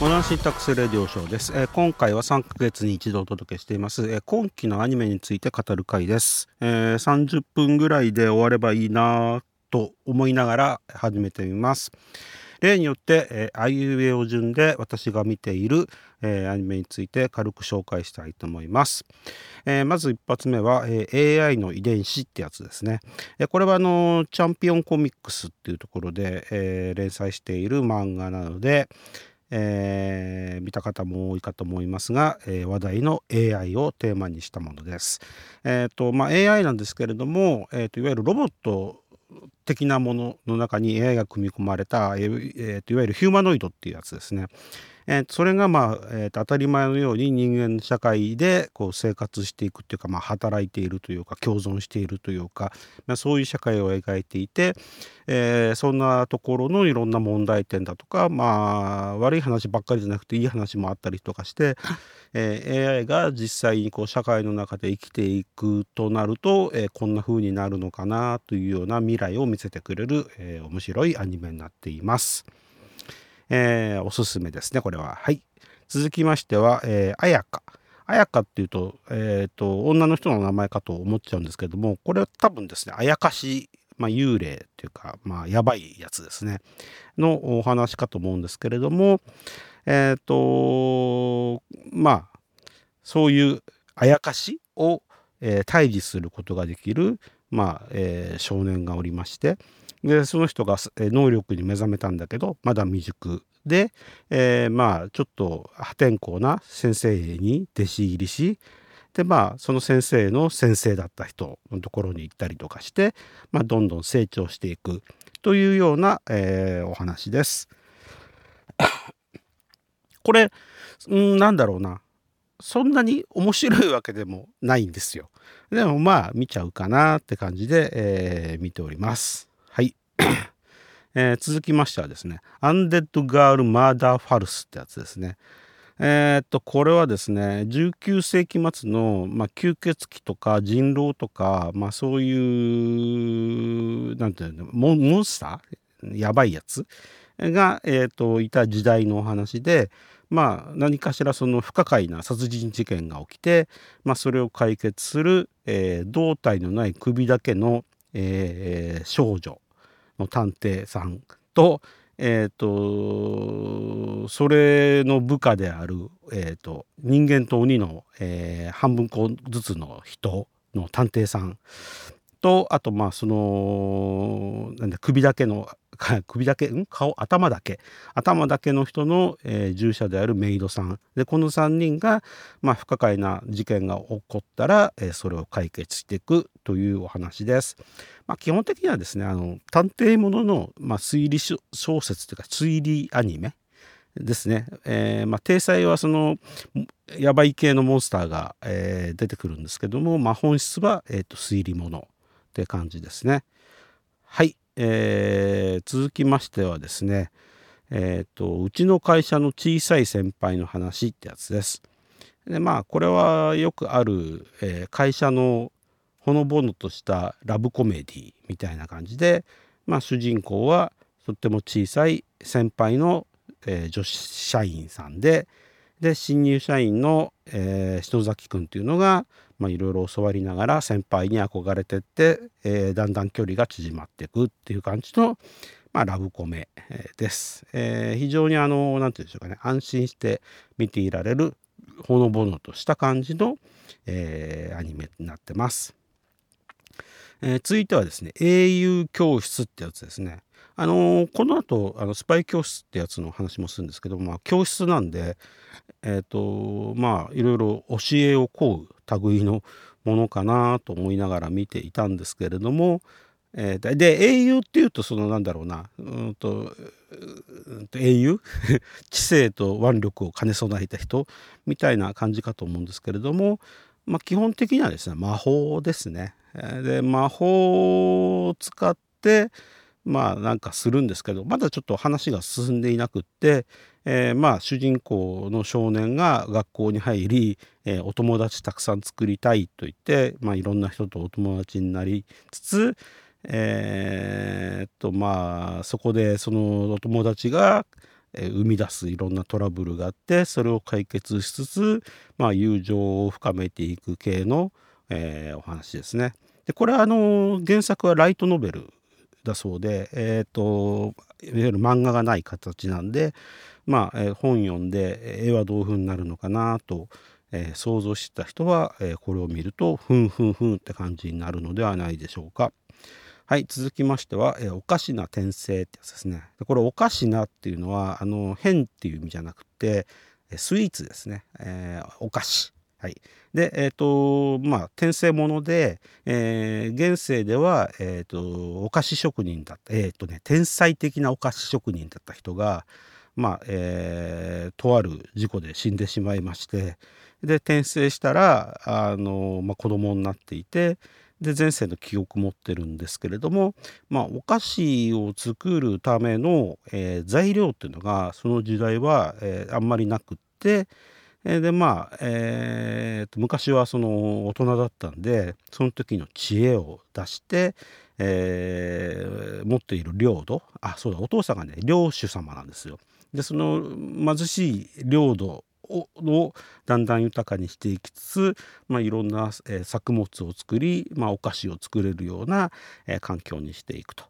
モダンシンタックスレディオショーです、えー今回は3ヶ月に一度お届けしています、えー今期のアニメについて語る回です、えー30分ぐらいで終わればいいなと思いながら始めてみます例によって、えー、あいうえお順で私が見ている、えーアニメについて軽く紹介したいと思います、えーまず一発目は、えー AI の遺伝子ってやつですね。えーこれはあのチャンピオンコミックスっていうところで、えー連載している漫画なので、えー見た方も多いかと思いますが、えー話題の AI をテーマにしたものです。えーとまあ、AI なんですけれども、えーといわゆるロボット的なものの中に AI が組み込まれた、えーといわゆるヒューマノイドっていうやつですね。えーそれが、まあえー当たり前のように人間社会でこう生活していくっていうか、まあ、働いているというか共存しているというか、まあ、そういう社会を描いていて、えーそんなところのいろんな問題点だとか、まあ、悪い話ばっかりじゃなくていい話もあったりとかして、え AI が実際にこう社会の中で生きていくとなると、えこんな風になるのかなというような未来を見せてくれる、え面白いアニメになっています。えーおすすめですねこれは。はい。続きましては、えー、あやか。あやかっていうと,、えー、と女の人の名前かと思っちゃうんですけどもこれは多分ですねあやかし、まあ、幽霊っていうか、まあ、やばいやつですねのお話かと思うんですけれどもえっ、とまあそういうあやかしを、えー退治することができる、まあえー少年がおりましてでその人が能力に目覚めたんだけどまだ未熟で、えーまあちょっと破天荒な先生に弟子入りしでまあその先生の先生だった人のところに行ったりとかして、まあ、どんどん成長していくというような、えーお話です。これ、ん、なんだろうなそんなに面白いわけでもないんですよ。でもまあ見ちゃうかなって感じで、えー見ております。えー続きましてはですね、アンデッド・ガール・マーダー・ファルスってやつですね。えーっと、これはですね、19世紀末の、まあ、吸血鬼とか人狼とか、まあそういう、なんていうの、モンモンスター？やばいやつ？が、えーっと、いた時代のお話で、まあ何かしらその不可解な殺人事件が起きて、まあそれを解決する、えー胴体のない首だけの、えー少女。の探偵さんと,、えー、とそれの部下である、えー、と人間と鬼の、えー半分こずつの人の探偵さんとあとまあそのなんだ首だけの首だけん？顔頭だけ。頭だけの人の、えー従者であるメイドさん。でこの3人が、まあ、不可解な事件が起こったら、えーそれを解決していくというお話です。まあ、基本的にはですねあの探偵ものの、まあ、推理小説というか推理アニメですね、えーまあ、体裁はそのやばい系のモンスターが、えー出てくるんですけども、まあ、本質は、えー、と推理ものって感じですね。はい、えー続きましてはですねえー、とうちの会社の小さい先輩の話ってやつです。でまあこれはよくある、えー会社のほのぼのとしたラブコメディみたいな感じで、まあ、主人公はとっても小さい先輩の、えー女子社員さんでで新入社員の、えー篠崎くんっていうのがまあいろいろ教わりながら先輩に憧れてって、えーだんだん距離が縮まっていくっていう感じの、まあ、ラブコメえーです、えー非常にあの何て言うんでしょうかね安心して見ていられるほのぼのとした感じの、えーアニメになってます。えー続いてはですね英雄教室ってやつですね。あのーこの後あのスパイ教室ってやつの話もするんですけど、まあ、教室なんでえっ、とまあいろいろ教えを請う類のものかなと思いながら見ていたんですけれども、えーで英雄っていうとそのなんだろうなうんとうーんと英雄？知性と腕力を兼ね備えた人？みたいな感じかと思うんですけれども、まあ、基本的にはですね魔法ですね。で魔法を使ってまあなんかするんですけどまだちょっと話が進んでいなくって、えー、まあ主人公の少年が学校に入り、えー、お友達たくさん作りたいと言って、まあ、いろんな人とお友達になりつつえー、っとまあそこでそのお友達が生み出すいろんなトラブルがあってそれを解決しつつ、まあ、友情を深めていく系の、えー、お話ですね。でこれはあの原作はライトノベルだそうで、えーと、いわゆる漫画がない形なんで、まあえー、本読んで絵はどういう風になるのかなと、えー、想像してた人は、えー、これを見るとふんふんふんって感じになるのではないでしょうか。はい、続きましては、え、おかしな転生ってやつですね。これおかしなっていうのは、あの、変っていう意味じゃなくて、スイーツですね。え、お菓子。はい。で、えっ、ー、と、まあ、転生もので、えー、現世では、え、ー、と、お菓子職人だった、えっ、とね、天才的なお菓子職人だった人が、まあ、えとある事故で死んでしまいまして、で、転生したら、あの、まあ、子供になっていて、で前世の記憶持ってるんですけれども、まあ、お菓子を作るための、えー、材料っていうのがその時代は、えー、あんまりなくって、でまあ、えー、昔はその大人だったんでその時の知恵を出して、えー、持っている領土あそうだお父さんがね領主様なんですよ。でその貧しい領土をだんだん豊かにしていきつつ、まあ、いろんな、えー、作物を作り、まあ、お菓子を作れるような、えー、環境にしていくと。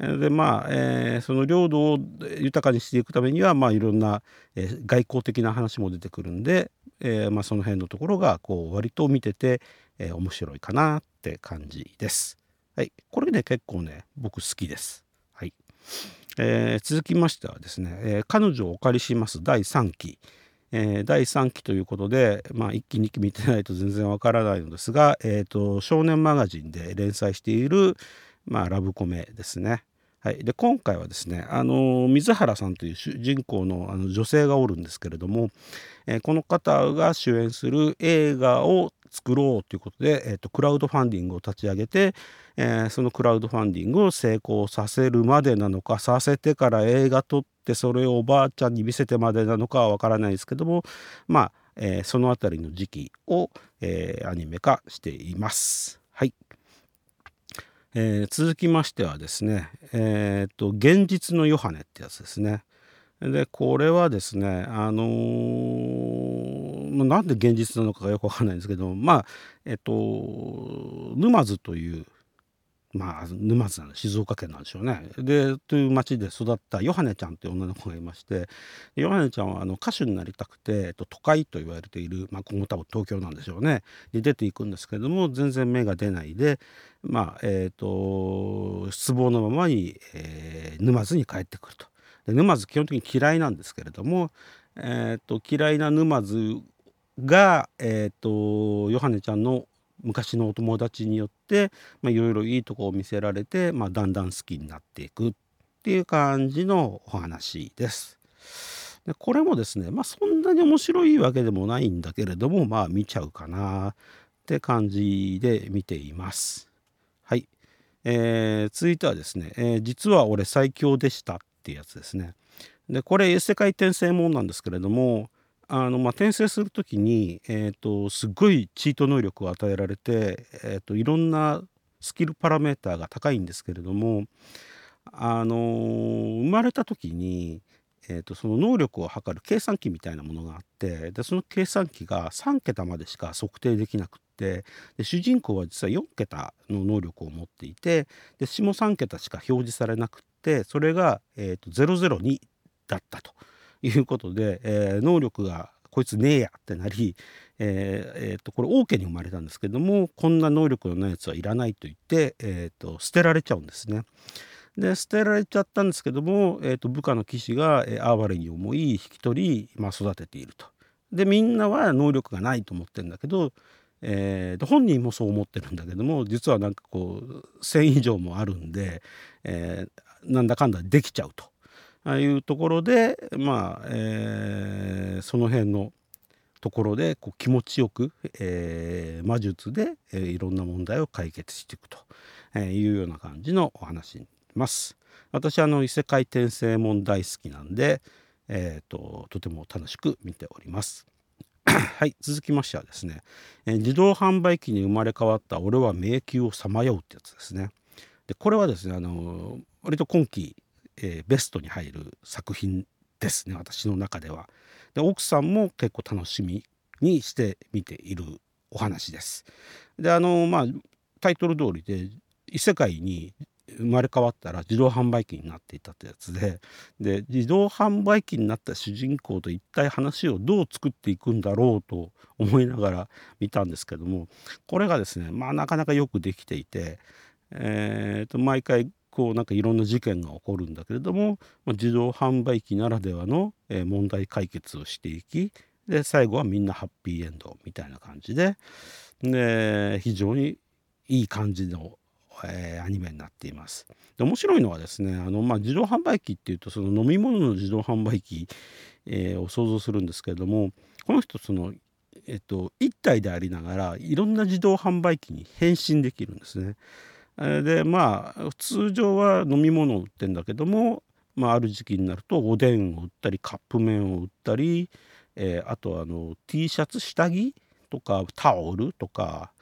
でまあ、えー、その領土を豊かにしていくためには、まあ、いろんな、えー、外交的な話も出てくるんで、えーまあ、その辺のところがこう割と見てて、えー、面白いかなって感じです。はい、これね結構ね僕好きです。はいえー、続きましてはですね、えー、彼女をお借りします第3期、えー、第3期ということで、まあ、1期2期見てないと全然わからないのですが、えーと、少年マガジンで連載している、まあ、ラブコメですね。はい、で今回はですねあの水原さんという主人公のあの女性がおるんですけれども、えー、この方が主演する映画を作ろうということで、えーと、クラウドファンディングを立ち上げて、えー、そのクラウドファンディングを成功させるまでなのかさせてから映画撮ってそれをおばあちゃんに見せてまでなのかはわからないですけどもまあ、えー、その辺りの時期を、えー、アニメ化しています。はいえー、続きましてはですね、えーと、現実のヨハネってやつですね。でこれはですねあのー、なんで現実なのかがよくわかんないんですけどまあえっと沼津というまあ沼津なんで静岡県なんでしょうね。でという町で育ったヨハネちゃんという女の子がいましてヨハネちゃんはあの歌手になりたくて、えっと、都会と言われている、まあ、今後多分東京なんでしょうねに出ていくんですけれども全然芽が出ないでまあえ、ー、と失望のままに、えー、沼津に帰ってくると。で沼津基本的に嫌いなんですけれども、えーと、嫌いな沼津が、えーとヨハネちゃんの昔のお友達によっていろいろいいとこを見せられて、まあ、だんだん好きになっていくっていう感じのお話です。でこれもですね、まあ、そんなに面白いわけでもないんだけれどもまあ見ちゃうかなって感じで見ています。はい、えー、続いてはですね、えー、実は俺最強でしたっていうやつですね。でこれ異世界転生もんなんですけれどもあの、まあ、転生する時に、えーと、すごいチート能力を与えられて、えーと、いろんなスキルパラメーターが高いんですけれども、あのー、生まれた時に、えーと、その能力を測る計算機みたいなものがあってでその計算機が3桁までしか測定できなくってで主人公は実は4桁の能力を持っていてで下3桁しか表示されなくってそれが、えー、と002だったと。いうことで、えー、能力がこいつねえやってなり、えーえー、とこれ王家に生まれたんですけどもこんな能力のないやつはいらないと言って、えー、と捨てられちゃうんですね。で捨てられちゃったんですけども、えー、と部下の騎士が、えー、哀れに思い引き取り、まあ、育てていると。でみんなは能力がないと思ってるんだけど、えー、本人もそう思ってるんだけども実はなんかこう1,000以上もあるんで、えー、なんだかんだできちゃうと。ああいうところでまあ、えー、その辺のところでこう気持ちよく、えー、魔術で、えー、いろんな問題を解決していくというような感じのお話ます。私あの異世界転生もん大好きなんで、えーと、とても楽しく見ております。はい続きましてはですね、えー、自動販売機に生まれ変わった俺は迷宮をさまようってやつですね。でこれはですねあの割と今期、えー、ベストに入る作品ですね私の中では。で奥さんも結構楽しみにして見ているお話です。であのまあタイトル通りで異世界に生まれ変わったら自動販売機になっていたってやつでで自動販売機になった主人公と一体話をどう作っていくんだろうと思いながら見たんですけどもこれがですねまあなかなかよくできていて、えー、と毎回こうなんかいろんな事件が起こるんだけれどもま自動販売機ならではの問題解決をしていきで最後はみんなハッピーエンドみたいな感じでで非常にいい感じの、え、アニメになっています。で面白いのはですねあの、まあ、自動販売機っていうとその飲み物の自動販売機、えー、を想像するんですけれどもこの人そのえっと、1体でありながらいろんな自動販売機に変身できるんですね。でまあ通常は飲み物を売ってんだけども、まあ、ある時期になるとおでんを売ったりカップ麺を売ったり、えー、あとあの T シャツ下着とかタオルとか、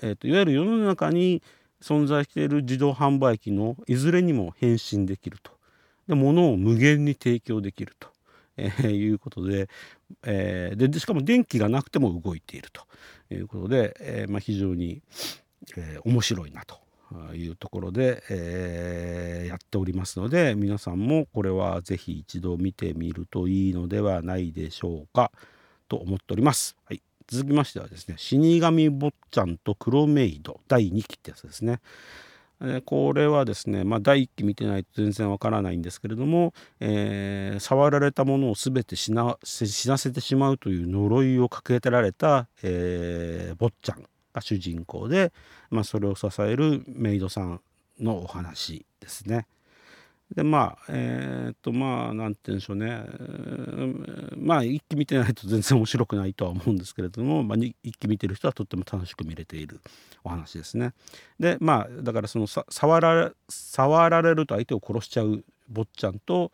えーと、いわゆる世の中に存在している自動販売機のいずれにも変身できると。で物を無限に提供できると。えー、いうことで,、えー、でしかも電気がなくても動いているということで、えーまあ、非常に、えー、面白いなというところで、えー、やっておりますので皆さんもこれは是非一度見てみるといいのではないでしょうかと思っております。はい、続きましてはですね「死神坊ちゃんと黒メイド」第2期ってやつですね。えこれはですね、まあ、第1期見てないと全然わからないんですけれども、えー、触られたものを全て死なせてしまうという呪いをかけてられた、えー、坊ちゃんが主人公で、まあ、それを支えるメイドさんのお話ですね。でまあえー、っとまあなんて言うんでしょうねまあ一気見てないと全然面白くないとは思うんですけれども、まあ、一気見てる人はとっても楽しく見れているお話ですね。でまあだからその触ら触られると相手を殺しちゃう坊ちゃんと,、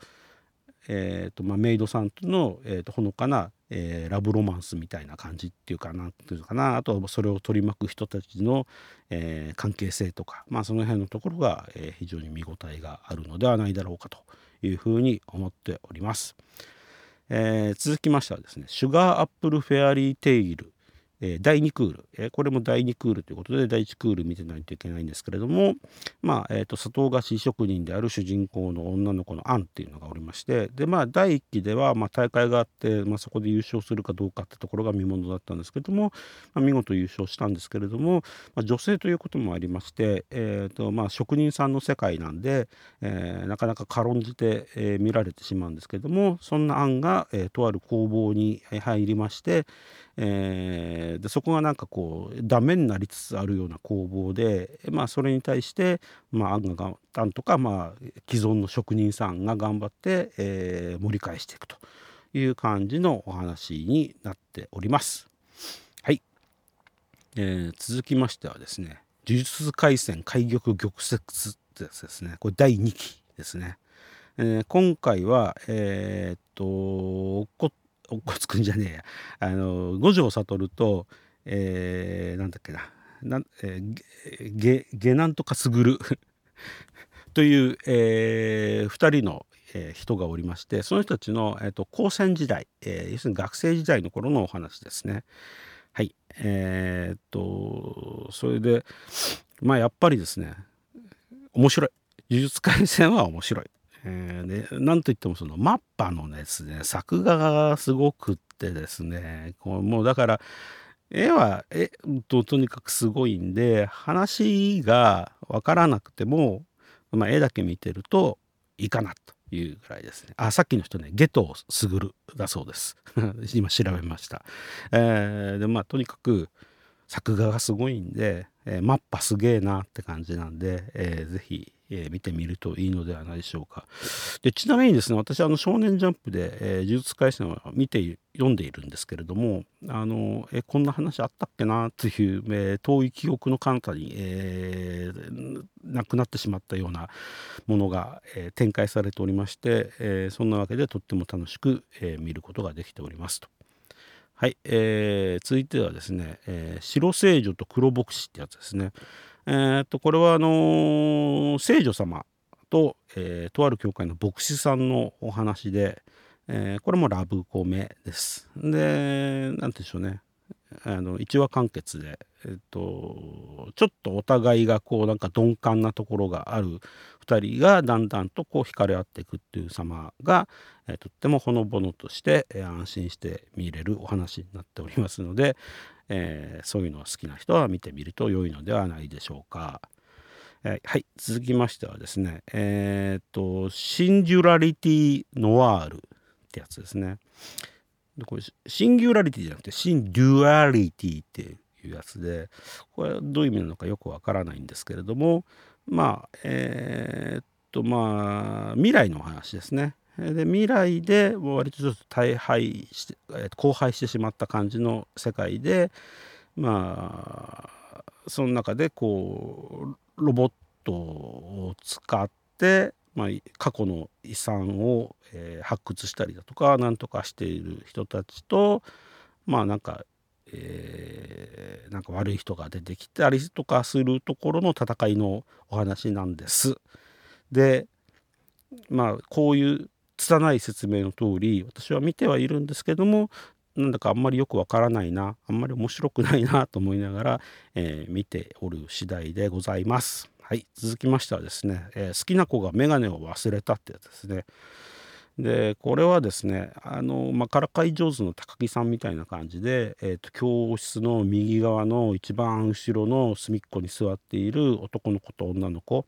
えーとまあ、メイドさんとの、えー、とほのかなえー、ラブロマンスみたいな感じっていうかなっていうのかなあとはそれを取り巻く人たちの、えー、関係性とか、まあ、その辺のところが、えー、非常に見応えがあるのではないだろうかというふうに思っております。え続きましてはですね「シュガーアップルフェアリーテイル」え、第2クール、え、これも第2クールということで第1クール見てないといけないんですけれども、まあえーと、砂糖菓子職人である主人公の女の子のアンっていうのがおりましてで、まあ、第1期では、まあ、大会があって、まあ、そこで優勝するかどうかってところが見ものだったんですけれども、まあ、見事優勝したんですけれども、まあ、女性ということもありまして、えーとまあ、職人さんの世界なんで、えー、なかなか軽んじて、えー、見られてしまうんですけれどもそんなアンが、えー、とある工房に入りまして、えー、でそこがなんかこうダメになりつつあるような工房で、まあ、それに対して、まあ、案がなんとか、まあ、既存の職人さんが頑張って、えー、盛り返していくという感じのお話になっております。はい、えー、続きましてはですね「呪術廻戦開玉玉折」ってやつですねこれ第2期ですね。えー、今回はえー、っとおっこつくんじゃねえや。あの五条悟と、えー、なんだっけな。な、えー、げげなんとかすぐる。という、えー、2人の、えー、人がおりましてその人たちの、えーと、高専時代、えー、要するに学生時代の頃のお話ですね。はい。えー、っとそれでまあやっぱりですね面白い。呪術廻戦は面白い。えー、でなんといってもそのマッパのですね作画がすごくってですねこうもうだから絵は絵ととにかくすごいんで話が分からなくても、まあ、絵だけ見てるといいかなというぐらいですね。あさっきの人ねゲトすぐるだそうです。今調べました、えー、でまあとにかく作画がすごいんで、えー、マッパすげえなって感じなんで、えー、ぜひえー、見てみるといいのではないでしょうか。でちなみにですね私あの少年ジャンプで、えー、呪術廻戦を見て読んでいるんですけれどもあのえこんな話あったっけなという、えー、遠い記憶の彼方に、えー、なくなってしまったようなものが、えー、展開されておりまして、え、そんなわけでとっても楽しく、え、見ることができておりますと。はい、えー、続いてはですね、え、白聖女と黒牧師ってやつですね。えー、とこれはあの、聖女様と、えー、とある教会の牧師さんのお話で、えー、これもラブコメです。で何て言うんでしょうねあの1話完結で、えっと、ちょっとお互いがこうなんか鈍感なところがある2人がだんだんとこう惹かれ合っていくっていう様が、えとってもほのぼのとして、え安心して見れるお話になっておりますので、えー、そういうのが好きな人は見てみると良いのではないでしょうか。えー、はい続きましてはですねえっ、とシンジュラリティ・ノワールってやつですね。これシンギュラリティじゃなくてシンデュアリティっていうやつでこれどういう意味なのかよくわからないんですけれどもまあえー、っとまあ未来の話ですね。で未来で割とちょっと大敗して荒廃してしまった感じの世界でまあその中でこうロボットを使ってまあ、過去の遺産を、えー、発掘したりだとか何とかしている人たちとまあなんか、えー、なんか悪い人が出てきたりとかするところの戦いのお話なんです。でまあこういう拙い説明の通り私は見てはいるんですけどもなんだかあんまりよくわからないなあんまり面白くないなと思いながら、えー、見ておる次第でございます。はい、続きましてはですね、えー、好きな子が眼鏡を忘れたってやつですね。でこれはですねあの、まあ、からかい上手の高木さんみたいな感じで、えーと、教室の右側の一番後ろの隅っこに座っている男の子と女の子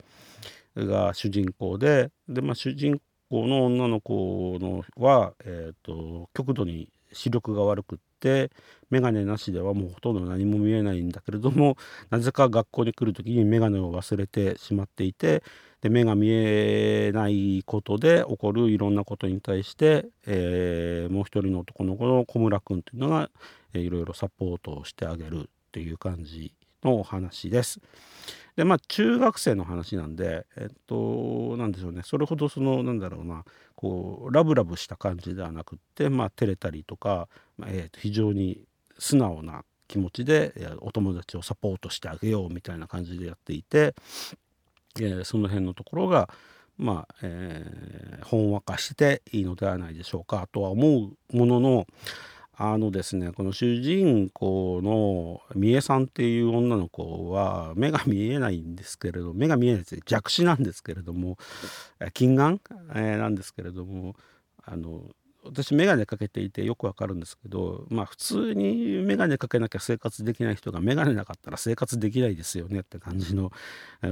が主人公でで、まあ、主人公の女の子のは、えーと極度に視力が悪くって眼鏡なしではもうほとんど何も見えないんだけれども なぜか学校に来る時に眼鏡を忘れてしまっていてで目が見えないことで起こるいろんなことに対して、えー、もう一人の男の子の小村君というのが、えー、いろいろサポートをしてあげるっていう感じのお話です。でまあ中学生の話なんでえっとなんでしょうねそれほどそのなんだろうなこうラブラブした感じではなくってまあ照れたりとか、まあ、えー、と非常に素直な気持ちでお友達をサポートしてあげようみたいな感じでやっていて、えー、その辺のところがまあ、えー、ほんわかしていいのではないでしょうかとは思うもののあのですねこの主人公の三重さんっていう女の子は目が見えないんですけれど目が見えないです弱視なんですけれども近眼、えー、なんですけれどもあの私眼鏡かけていてよくわかるんですけどまあ普通に眼鏡かけなきゃ生活できない人が眼鏡なかったら生活できないですよねって感じの、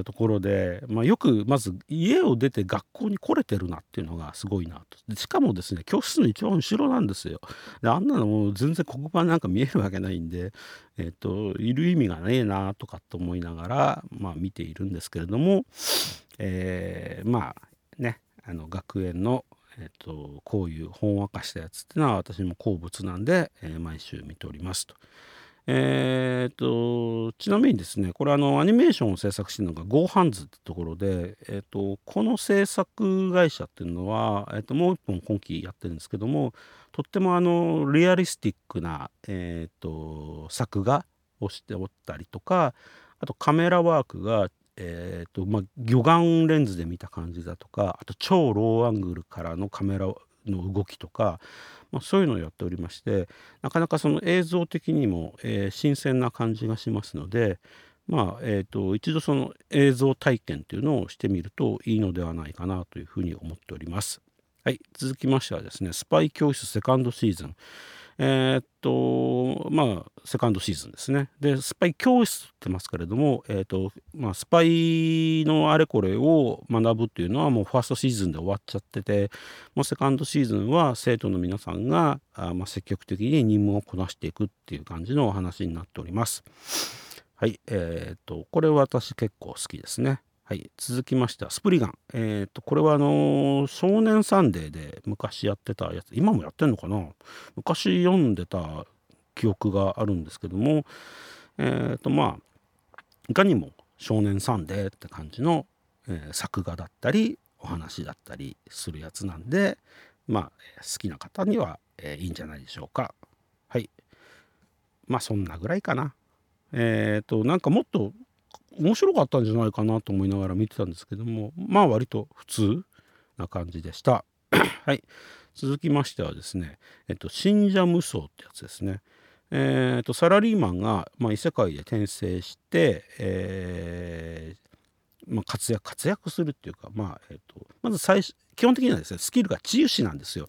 ところで、まあ、よくまず家を出て学校に来れてるなっていうのがすごいなと。しかもですね教室の一番後ろなんですよ。であんなのもう全然黒板なんか見えるわけないんで、えっといる意味がねえなとかって思いながら、まあ、見ているんですけれども、えー、まあねあの学園のえっ、と、こういうほんわかしたやつっていうのは私も好物なんで、えー、毎週見ておりますと。えっ、と、ちなみにですね、これあの、アニメーションを制作してるのが Go ハンズってところで、えっ、と、この制作会社っていうのは、えっ、と、もう一本今期やってるんですけども、とってもあの、リアリスティックな、えっ、と、作画をしておったりとか、あとカメラワークがえーとまあ、魚眼レンズで見た感じだとかあと超ローアングルからのカメラの動きとか、まあ、そういうのをやっておりましてなかなかその映像的にも、えー、新鮮な感じがしますので、まあえーと、一度その映像体験というのをしてみるといいのではないかなというふうに思っております。はい、続きましてはですね「スパイ教室セカンドシーズン」えー、っとまあセカンドシーズンですねでスパイ教室ってますけれども、えー、っとまあ、スパイのあれこれを学ぶっていうのはもうファーストシーズンで終わっちゃっててもうセカンドシーズンは生徒の皆さんがあ、まあ、積極的に任務をこなしていくっていう感じのお話になっております。はい、えー、っとこれ私結構好きですね。はい、続きましてはスプリガン。えっ、と、これはあのー少年サンデーで昔やってたやつ、今もやってんのかな？昔読んでた記憶があるんですけども、えっ、と、まあ、いかにも少年サンデーって感じの、え作画だったり、お話だったりするやつなんで、まあ、好きな方には、えいいんじゃないでしょうか。はい。まあ、そんなぐらいかな。えっ、と、なんかもっと面白かったんじゃないかなと思いながら見てたんですけどもまあ割と普通な感じでした。はい。続きましてはですねえっと信者無双ってやつですね。えっとサラリーマンが、まあ、異世界で転生して、えーまあ、活躍活躍するっていうか、まあえっとまず最初基本的にはですねスキルが治癒士なんですよ、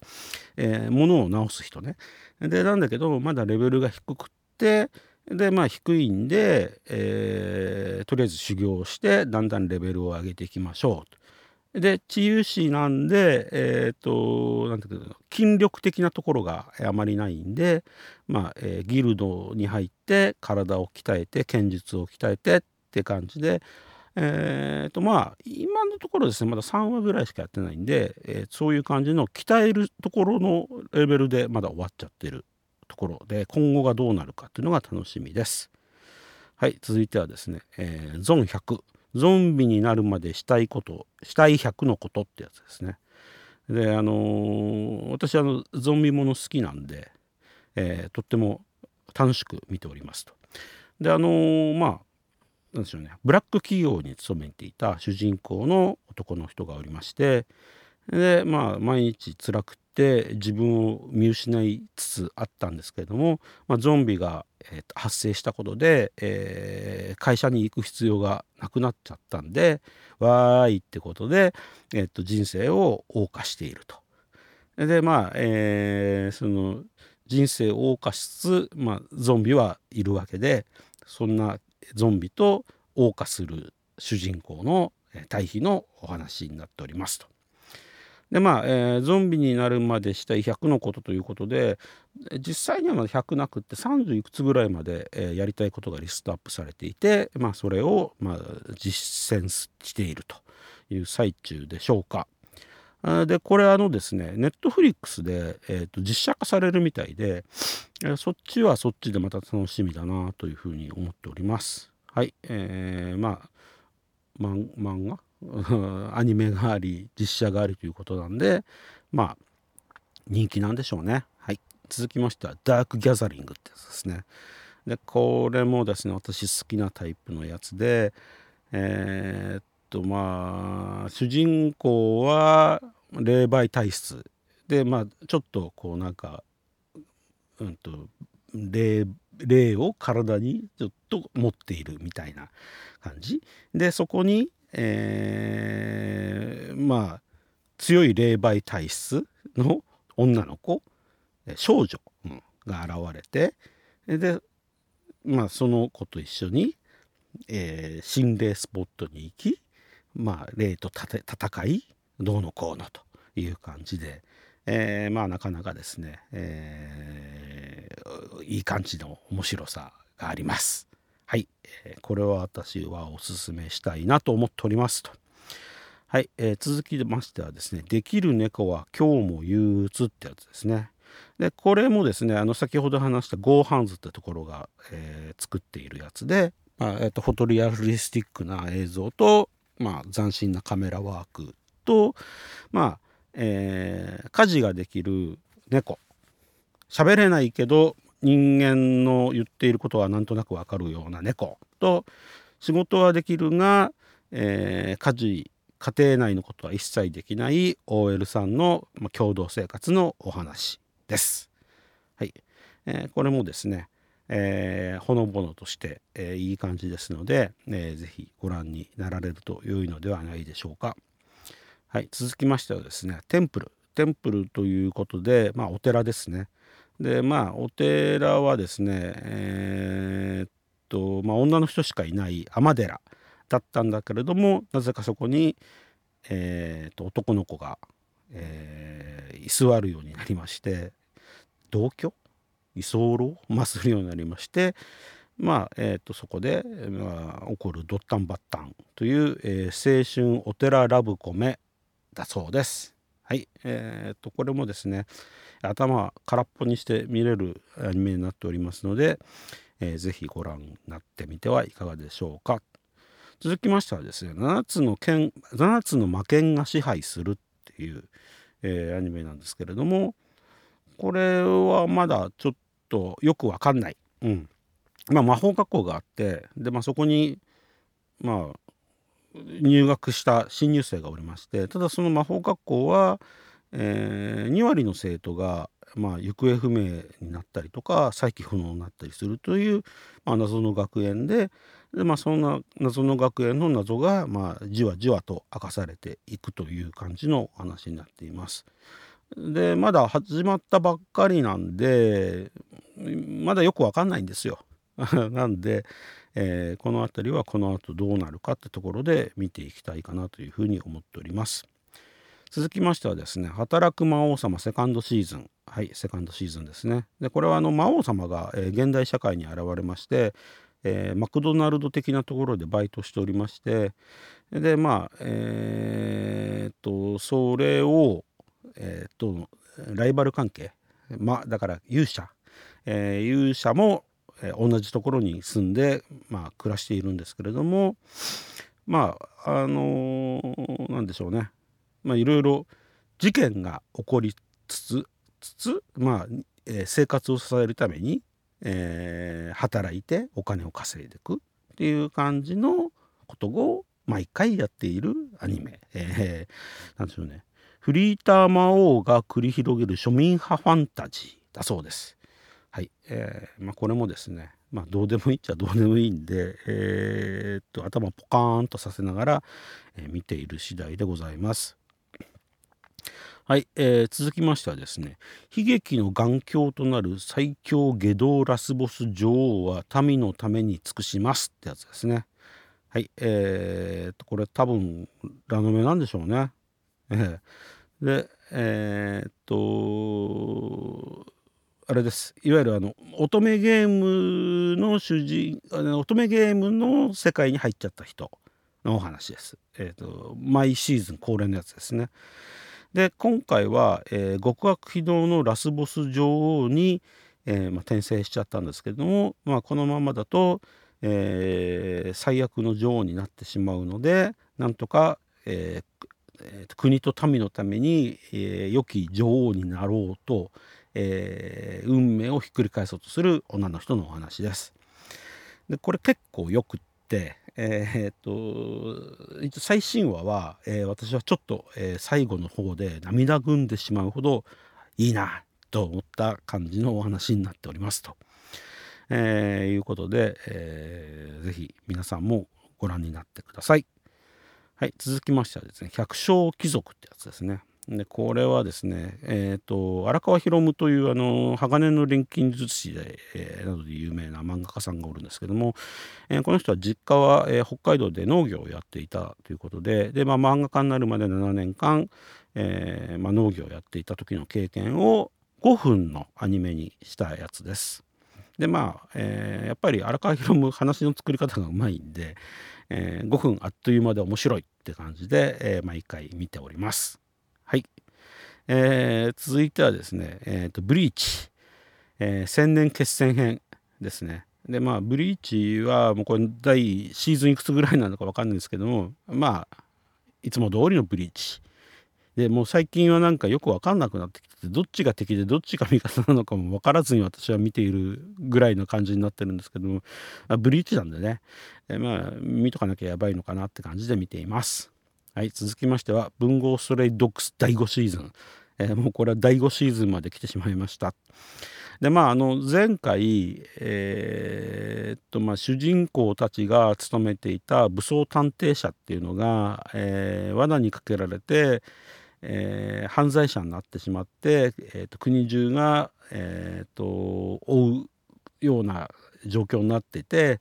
えー物を治す人ね。でなんだけどまだレベルが低くってでまあ低いんで、えーとりあえず修行してだんだんレベルを上げていきましょう。で治癒士なんでえっ、となんていうか筋力的なところがあまりないんで、まあえーギルドに入って体を鍛えて剣術を鍛えてって感じでえーとまあ今のところですねまだ3話ぐらいしかやってないんで、えーそういう感じの鍛えるところのレベルでまだ終わっちゃってるところで今後がどうなるかっていうのが楽しみです。はい続いてはですね、えーゾン100ゾンビになるまでしたいことしたい100のことってやつですね。であのー私あのゾンビもの好きなんで、えーとっても楽しく見ておりますと。であのーまあなんでしょうねブラック企業に勤めていた主人公の男の人がおりましてでまあ毎日辛くって自分を見失いつつあったんですけれども、まあ、ゾンビが、えー発生したことで、えー会社に行く必要がなくなっちゃったんでわーいってことで、えーと人生を謳歌していると。でまあ、えーその人生を謳歌しつつ、まあ、ゾンビはいるわけでそんなゾンビと謳歌する主人公の対比のお話になっておりますと。でまあ、えーゾンビになるまでしたい100のことということで実際にはまだ100なくって30いくつぐらいまで、えーやりたいことがリストアップされていて、まあ、それを、まあ、実践しているという最中でしょうか。でこれあのですねネットフリックスで、えーと実写化されるみたいで、えーそっちはそっちでまた楽しみだなというふうに思っております。はい、えーまあ漫画？アニメがあり実写がありということなんでまあ人気なんでしょうね。はい、続きましてはダークギャザリングってやつですね。でこれもですね私好きなタイプのやつでえーっとまあ主人公は霊媒体質でまあちょっとこうなんかうんと霊霊を体にちょっと持っているみたいな感じでそこに、えーまあ強い霊媒体質の女の子少女、が現れてでまあその子と一緒に、えー心霊スポットに行きまあ霊と戦いどうのこうのという感じで、えーまあなかなかですね、えーいい感じの面白さがあります。はい、えーこれは私はおすすめしたいなと思っておりますと。はい、えー続きましてはですね「できる猫は今日も憂鬱」ってやつですね。でこれもですねあの先ほど話したゴーハンズってところが、えー作っているやつで、まあえーとフォトリアルリスティックな映像と、まあ、斬新なカメラワークとまあ、えー家事ができる猫喋れないけど人間の言っていることはなんとなくわかるような猫と仕事はできるが、えー家事家庭内のことは一切できない OL さんの、ま、共同生活のお話です。はいえーこれもですね、えーほのぼのとして、えーいい感じですので、えーぜひご覧になられると良いのではないでしょうか。はい、続きましてはですねテンプルテンプルということで、まあ、お寺ですね。でまあお寺はですねえーっと、まあ、女の人しかいない尼寺だったんだけれどもなぜかそこに、えーっと男の子が、えー居座るようになりまして同居？居候、ま、するようになりましてまあえー、とそこで、まあ、起こるドッタンバッタンという、えー、青春お寺ラブコメだそうです。はい、えー、とこれもですね頭空っぽにして見れるアニメになっておりますので、えー、ぜひご覧になってみてはいかがでしょうか。続きましてはですね7つの剣7つの魔剣が支配するっていう、えー、アニメなんですけれどもこれはまだちょっとよくわかんない、うん。まあ、魔法学校があってで、まあ、そこにまあ入学した新入生がおりましてただその魔法学校は、えー、2割の生徒が、まあ、行方不明になったりとか再起不能になったりするという、まあ、謎の学園でで、まあ、そんな謎の学園の謎が、まあ、じわじわと明かされていくという感じの話になっています。でまだ始まったばっかりなんでまだよくわかんないんですよ。なんで、えー、この辺りはこの後どうなるかってところで見ていきたいかなというふうに思っております。続きましてはですね「働く魔王様セカンドシーズン」はいセカンドシーズンですね。でこれはあの魔王様が、えー、現代社会に現れまして、えー、マクドナルド的なところでバイトしておりましてでまあえー、っとそれをえー、っとライバル関係まあだから勇者、え、勇者も、え、同じところに住んで、まあ、暮らしているんですけれどもまああのー、なんでしょうね。まいろいろ事件が起こりつつつつまあ、えー、生活を支えるために、えー、働いてお金を稼いでいくっていう感じのことを毎回やっているアニメ、えー、なんでしょうね。フリーター魔王が繰り広げる庶民派ファンタジーだそうです。はい、えー、まあ、これもですね、まあ、どうでもいいっちゃどうでもいいんで、えー、っと頭ポカーンとさせながら、えー、見ている次第でございます。はい、えー、続きましてはですね悲劇の眼鏡となる最強下道ラスボス女王は民のために尽くしますってやつですね。はい、えー、とこれ多分ラノベなんでしょうね。えでえー、っとあれですいわゆるあの乙女ゲームの主人乙女ゲームの世界に入っちゃった人のお話です。えーと、毎シーズン恒例のやつですね。で今回は、えー、極悪非道のラスボス女王に、えーまあ、転生しちゃったんですけれども、まあ、このままだと、えー、最悪の女王になってしまうのでなんとか、え、え、国と民のために、えー、良き女王になろうと、えー、運命をひっくり返そうとする女の人のお話です。でこれ結構よくって、えー、っと最新話は、えー、私はちょっと、えー、最後の方で涙ぐんでしまうほどいいなと思った感じのお話になっておりますと、えいうことで、えー、ぜひ皆さんもご覧になってください。はい、続きましてはですね百姓貴族ってやつですね。でこれはですね、えーと、荒川博夢というあの鋼の錬金術師で、えー、などで有名な漫画家さんがおるんですけども、えー、この人は実家は、えー、北海道で農業をやっていたということでで、まあ、漫画家になるまで7年間、えまあ、農業をやっていた時の経験を5分のアニメにしたやつです。でまあ、えやっぱり荒川博夢話の作り方がうまいんで、え、5分あっという間で面白いって感じで、え、毎回見ております。えー、続いてはですね、えーと、ブリーチ、えー、千年決戦編ですね。でまあブリーチはもうこれ第シーズンいくつぐらいなのか分かんないですけどもまあいつも通りのブリーチ。でもう最近はなんかよく分かんなくなってきててどっちが敵でどっちが味方なのかも分からずに私は見ているぐらいの感じになってるんですけどもあブリーチなんでねえまあ見とかなきゃやばいのかなって感じで見ています。はい続きましては文豪ストレイドッグス第5シーズン、えー、もうこれは第5シーズンまで来てしまいました。でまああの前回えー、っとまあ主人公たちが務めていた武装探偵社っていうのが、えー、罠にかけられてえー、犯罪者になってしまって、えーと、国中が、えーと、追うような状況になっていて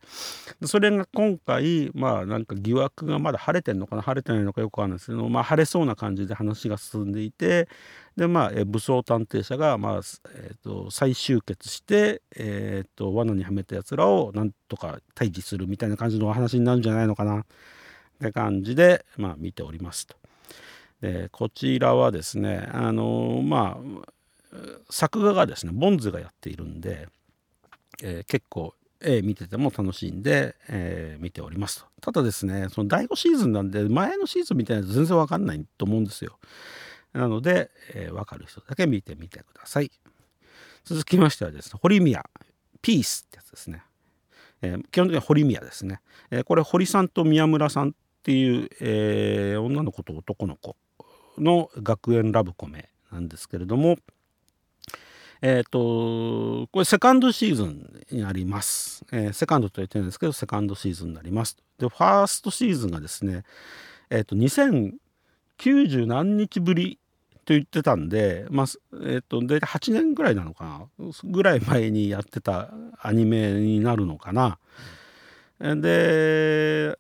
それが今回まあなんか疑惑がまだ晴れてんのかな晴れてないのかよくわかんないですけど、まあ、晴れそうな感じで話が進んでいてでまあ武装探偵社が、まあえー、と再集結して、えー、と罠にはめたやつらをなんとか退治するみたいな感じのお話になるんじゃないのかなって感じで、まあ、見ておりますと。でこちらはですねあのまあ作画がですねボンズがやっているんで、えー、結構絵見てても楽しいんで、えー、見ておりますと。ただですねその第5シーズンなんで前のシーズンみたいなやつ全然わかんないと思うんですよ。なので、えー、分かる人だけ見てみてください。続きましてはですね堀宮ピースってやつですね、えー、基本的には堀宮ですね、えー、これ堀さんと宮村さんっていう、えー、女の子と男の子の学園ラブコメなんですけれどもえっ、ー、とこれセカンドシーズンになります、えー、セカンドと言ってるんですけどセカンドシーズンになりますでファーストシーズンがですねえっ、ー、と2090何日ぶりと言ってたんで、まあえーと、大体8年ぐらいなのかな。ぐらい前にやってたアニメになるのかな。で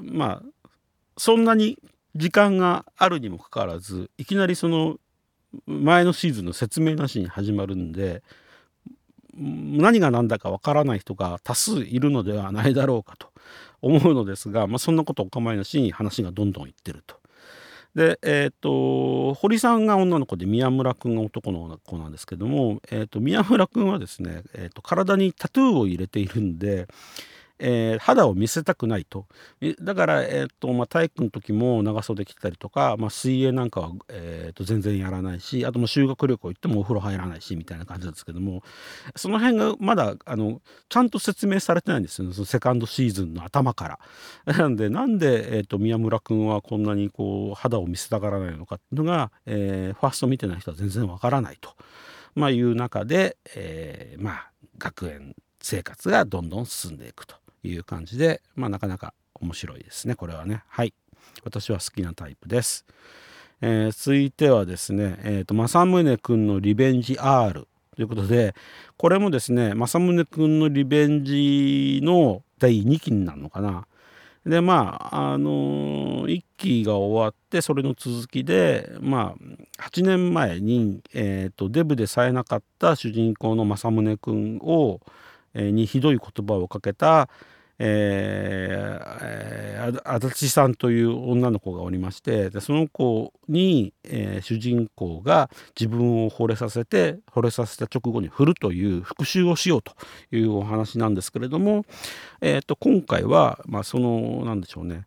まあそんなに時間があるにもかかわらずいきなりその前のシーズンの説明なしに始まるんで何が何だかわからない人が多数いるのではないだろうかと思うのですが、まあ、そんなことお構いなしに話がどんどんいってると。でえ、ー、と堀さんが女の子で宮村君が男の子なんですけども、えーと、宮村君はですね、えーと体にタトゥーを入れているんでえー、肌を見せたくないとだから、えーとまあ、体育の時も長袖着たりとか、まあ、水泳なんかは、えー、と全然やらないしあとも修学旅行行ってもお風呂入らないしみたいな感じなんですけどもその辺がまだあのちゃんと説明されてないんですよねそのセカンドシーズンの頭から。なんでなんで、えーと、宮村君はこんなにこう肌を見せたがらないのかっていうのが、えー、ファースト見てない人は全然わからないと、まあ、いう中で、えー、まあ学園生活がどんどん進んでいくと。いう感じで、まあ、なかなか面白いですね。これはね。はい。私は好きなタイプです、えー、続いてはですね、えーと、政宗くんのリベンジ R ということでこれもですね政宗くんのリベンジの第2期になるのかな。でまああのー、1期が終わってそれの続きでまあ8年前に、えーと、デブでさえなかった主人公の政宗くんを、えー、にひどい言葉をかけた、えー、足立さんという女の子がおりましてでその子に、えー、主人公が自分を惚れさせて惚れさせた直後に振るという復讐をしようというお話なんですけれども、えーと、今回は、まあ、そのなんでしょうね。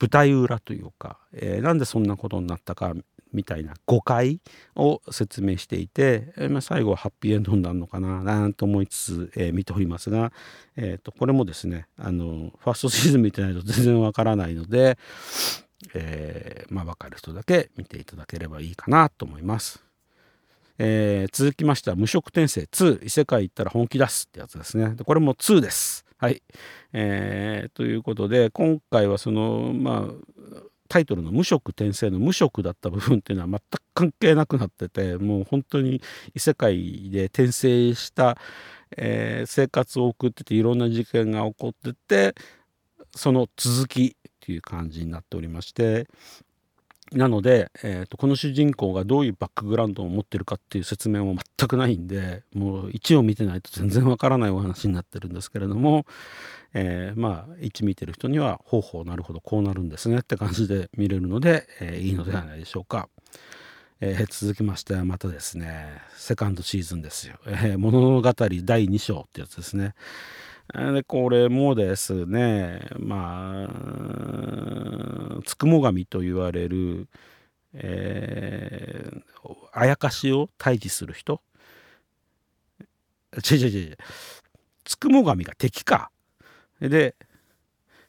舞台裏というか、えー、なんでそんなことになったかみたいな誤解を説明していて、えー、まあ、最後はハッピーエンドになるのかななんて思いつつ、えー、見ておりますが、えーと、これもですねあのファーストシーズン見てないと全然わからないので、えまあ、分かる人だけ見ていただければいいかなと思います。え続きましては「無職転生2異世界行ったら本気出す」ってやつですね。でこれも2です。はい、えー、ということで今回はそのまあタイトルの「無職転生」の無職だった部分っていうのは全く関係なくなっててもう本当に異世界で転生した、えー、生活を送ってていろんな事件が起こっててその続きっていう感じになっておりましてなので、えーと、この主人公がどういうバックグラウンドを持ってるかっていう説明も全くないんでもう1を見てないと全然わからないお話になってるんですけれども、えー、まあ1見てる人にはほうほうなるほどこうなるんですねって感じで見れるので、えー、いいのではないでしょうか。えー、続きましてはまたですねセカンドシーズンですよ、えー、物語第2章ってやつですねでこれもですねまあつくも神と言われる、えー、あやかしを退治する人。違う違う違うつくも神が敵か。で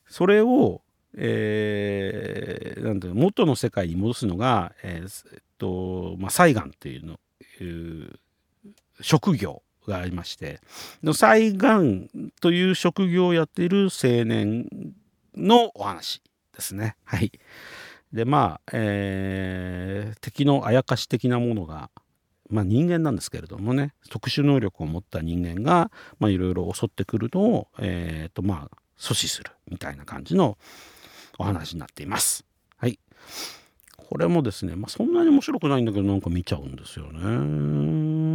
それを、えー、なんていう元の世界に戻すのが、えー、えっとまあ、西岸っていうのいう職業。がありまして西岸という職業をやっている青年のお話ですね。はい、でまあ、えー、敵のあやかし的なものが、まあ、人間なんですけれどもね特殊能力を持った人間がいろいろ襲ってくるのを、えーとまあ、阻止するみたいな感じのお話になっています。はい。これもですね、まあ、そんなに面白くないんだけどなんか見ちゃうんですよね。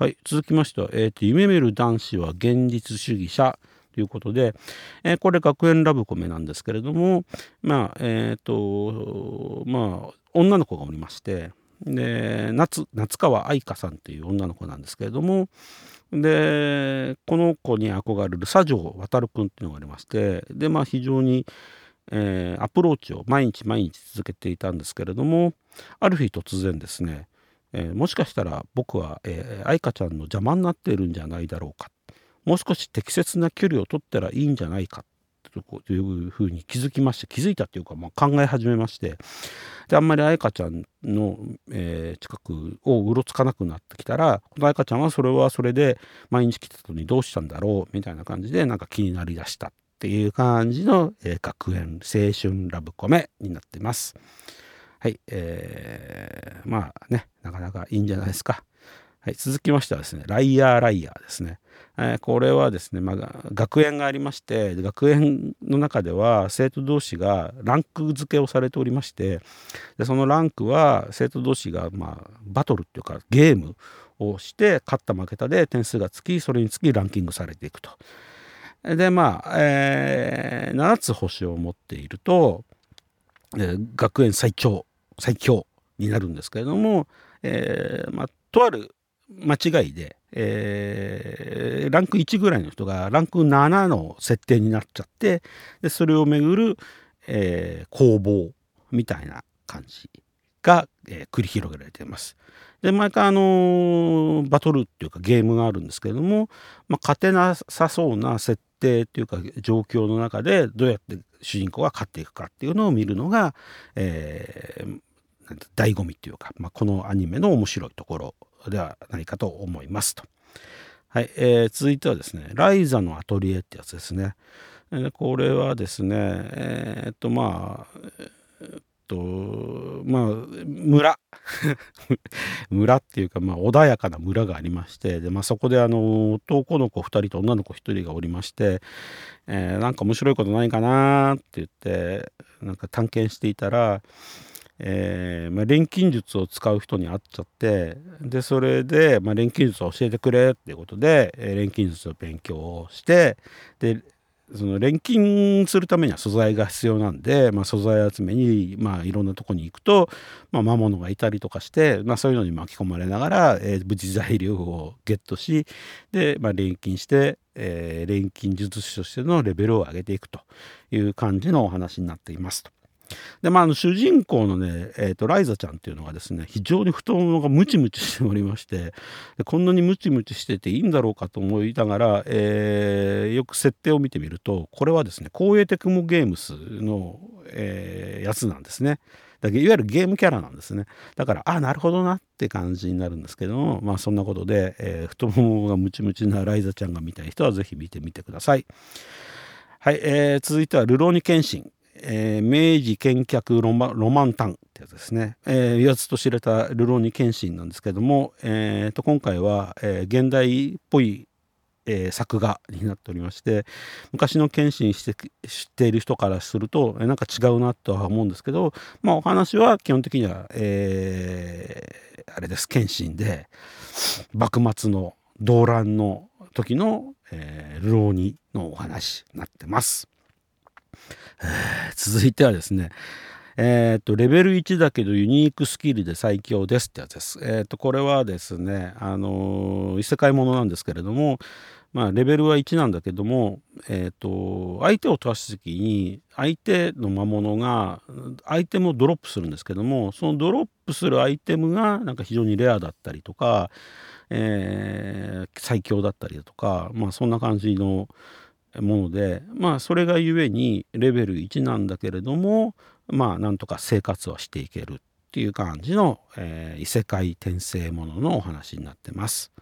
はい。続きましては、えーと、夢見る男子は現実主義者ということで、えー、これ学園ラブコメなんですけれどもまあえっ、ー、とまあ女の子がおりましてで夏夏川愛香さんという女の子なんですけれどもでこの子に憧れる佐城航君っていうのがありましてでまあ非常に、えー、アプローチを毎日毎日続けていたんですけれどもある日突然ですね、えー、もしかしたら僕は、えー、愛花ちゃんの邪魔になっているんじゃないだろうか。もう少し適切な距離を取ったらいいんじゃないか。というふうに気づきまして気づいたというか、まあ、考え始めまして。であんまり彩香ちゃんの、えー、近くをうろつかなくなってきたらこの彩香ちゃんはそれはそれで毎日来てたのにどうしたんだろうみたいな感じでなんか気になりだしたっていう感じの、えー、学園青春ラブコメになってます。はい、えー、まあねなかなかいいんじゃないですか。はい、続きましてはですね、ライヤーライヤーですね。えー、これはですね、まあ、学園がありまして、学園の中では生徒同士がランク付けをされておりまして、でそのランクは生徒同士が、まあ、バトルっていうかゲームをして、勝った負けたで点数がつき、それにつきランキングされていくと。で、まあ、えー、7つ星を持っていると、え、学園最強、最強になるんですけれども、えーま、とある間違いで、えー、ランク1ぐらいの人がランク7の設定になっちゃってでそれをめぐる、えー、攻防みたいな感じが、えー、繰り広げられています。で毎回あのー、バトルっていうかゲームがあるんですけれども、ま、勝てなさそうな設定っていうか状況の中でどうやって主人公が勝っていくかっていうのを見るのが、えー、醍醐味っていうか、まあ、このアニメの面白いところではないかと思いますと。はい、えー、続いてはですね、ライザのアトリエってやつですね。えー、これはですね、えー、っとまあ、えー、っとまあ村 村っていうか、まあ、穏やかな村がありましてで、まあ、そこであの男の子2人と女の子1人がおりまして、えー、なんか面白いことないかなって言ってなんか探検していたらえーまあ、錬金術を使う人に会っちゃってでそれで、まあ、錬金術を教えてくれっていうことで、えー、錬金術を勉強をしてでその錬金するためには素材が必要なんで、まあ、素材集めに、まあ、いろんなとこに行くと、まあ、魔物がいたりとかして、まあ、そういうのに巻き込まれながら、えー、無事材料をゲットしで、まあ、錬金して、えー、錬金術師としてのレベルを上げていくという感じのお話になっていますと。でまあ、あの主人公のね、えーと、ライザちゃんっていうのがですね非常に太ももがムチムチしておりましてでこんなにムチムチしてていいんだろうかと思いながら、えー、よく設定を見てみるとこれはですね光栄テクモゲームスの、えー、やつなんですね。だけいわゆるゲームキャラなんですね。だから、あ、なるほどなって感じになるんですけども、まあそんなことで、えー、太ももがムチムチなライザちゃんが見たい人はぜひ見てみてください。はい、えー、続いては、ルローニケンシン。えー、明治見客ロマロマンタンってやつですね、えー、言わずと知れたルローニケンシンなんですけども、えー、と今回は、えー、現代っぽい、えー、作画になっておりまして昔の謙信して知っている人からすると、えー、なんか違うなとは思うんですけど、まあ、お話は基本的には、えー、あれです謙信で幕末の動乱の時の、えー、ルローニのお話になってます。続いてはですねえーと、レベル1だけどユニークスキルで最強ですってやつです。えーと、これはですね、あの、異世界ものなんですけれども、まあ、レベルは1なんだけども、えーと、相手を倒す時に相手の魔物がアイテムをドロップするんですけどもそのドロップするアイテムがなんか非常にレアだったりとか、えー、最強だったりだとか、まあ、そんな感じのものでまあそれがゆえにレベル1なんだけれどもまあなんとか生活はしていけるっていう感じの、えー、異世界転生もののお話になってます。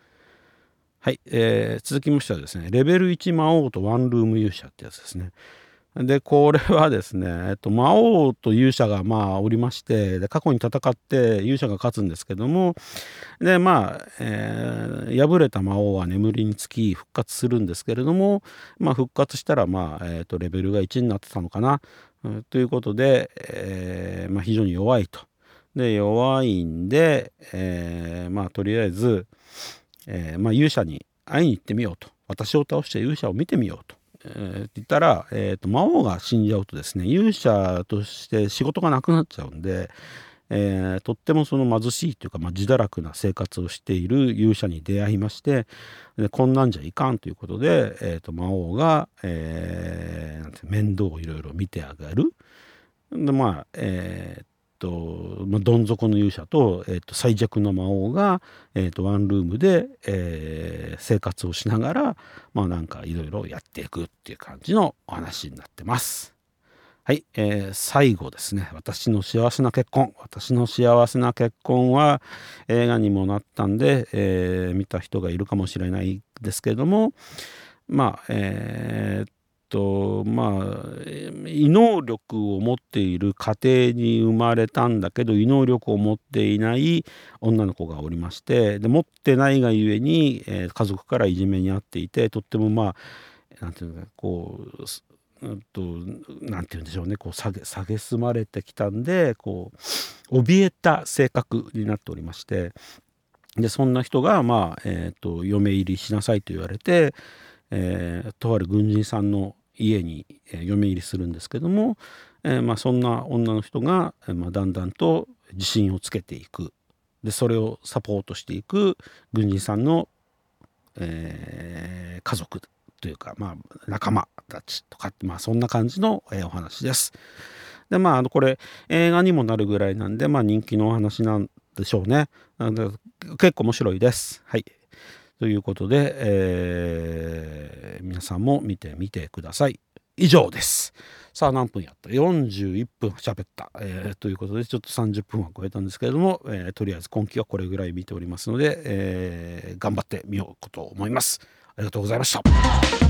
はい、えー、続きましてはですねレベル1魔王とワンルーム勇者ってやつですね。でこれはですね、えっと、魔王と勇者がまあおりましてで過去に戦って勇者が勝つんですけどもでまあ、えー、敗れた魔王は眠りにつき復活するんですけれども、まあ、復活したら、まあえー、とレベルが1になってたのかな、うん、ということで、えーまあ、非常に弱いと。で弱いんで、えー、まあとりあえず、えまあ、勇者に会いに行ってみようと私を倒して勇者を見てみようとえー、って言ったら、えーと、魔王が死んじゃうとですね勇者として仕事がなくなっちゃうんで、えー、とってもその貧しいというか、まあ、自堕落な生活をしている勇者に出会いましてでこんなんじゃいかんということで、えーと、魔王が、えー、面倒をいろいろ見てあげる。でまあえー、とまあ、どん底の勇者と,、えー、と最弱の魔王が、えー、とワンルームで、えー、生活をしながらまあなんかいろいろやっていくっていう感じのお話になってます。はい、えー、最後ですね私の幸せな結婚私の幸せな結婚は映画にもなったんで、えー、見た人がいるかもしれないですけれどもまあえー、とまあ異能力を持っている家庭に生まれたんだけど異能力を持っていない女の子がおりましてで持ってないがゆえに、えー、家族からいじめにあっていてとってもまあなんていうかこううんとなんて言うんでしょうねこう下げ下げすまれてきたんでこう怯えた性格になっておりましてでそんな人がまあ、えーと嫁入りしなさいと言われて、えー、とある軍人さんの家に、嫁入りするんですけども、えー、まあ、そんな女の人が、まあ、だんだんと自信をつけていくでそれをサポートしていく軍人さんの、えー、家族というか、まあ、仲間たちとかまあ、そんな感じの、えお話です。でまあこれ映画にもなるぐらいなんで、まあ、人気のお話なんでしょうね。結構面白いです。はい。ということで、えー、皆さんも見てみてください。以上です。さあ何分やった ?41 分喋った、えー、ということでちょっと30分は超えたんですけれども、えー、とりあえず今期はこれぐらい見ておりますので、えー、頑張ってみようと思います。ありがとうございました。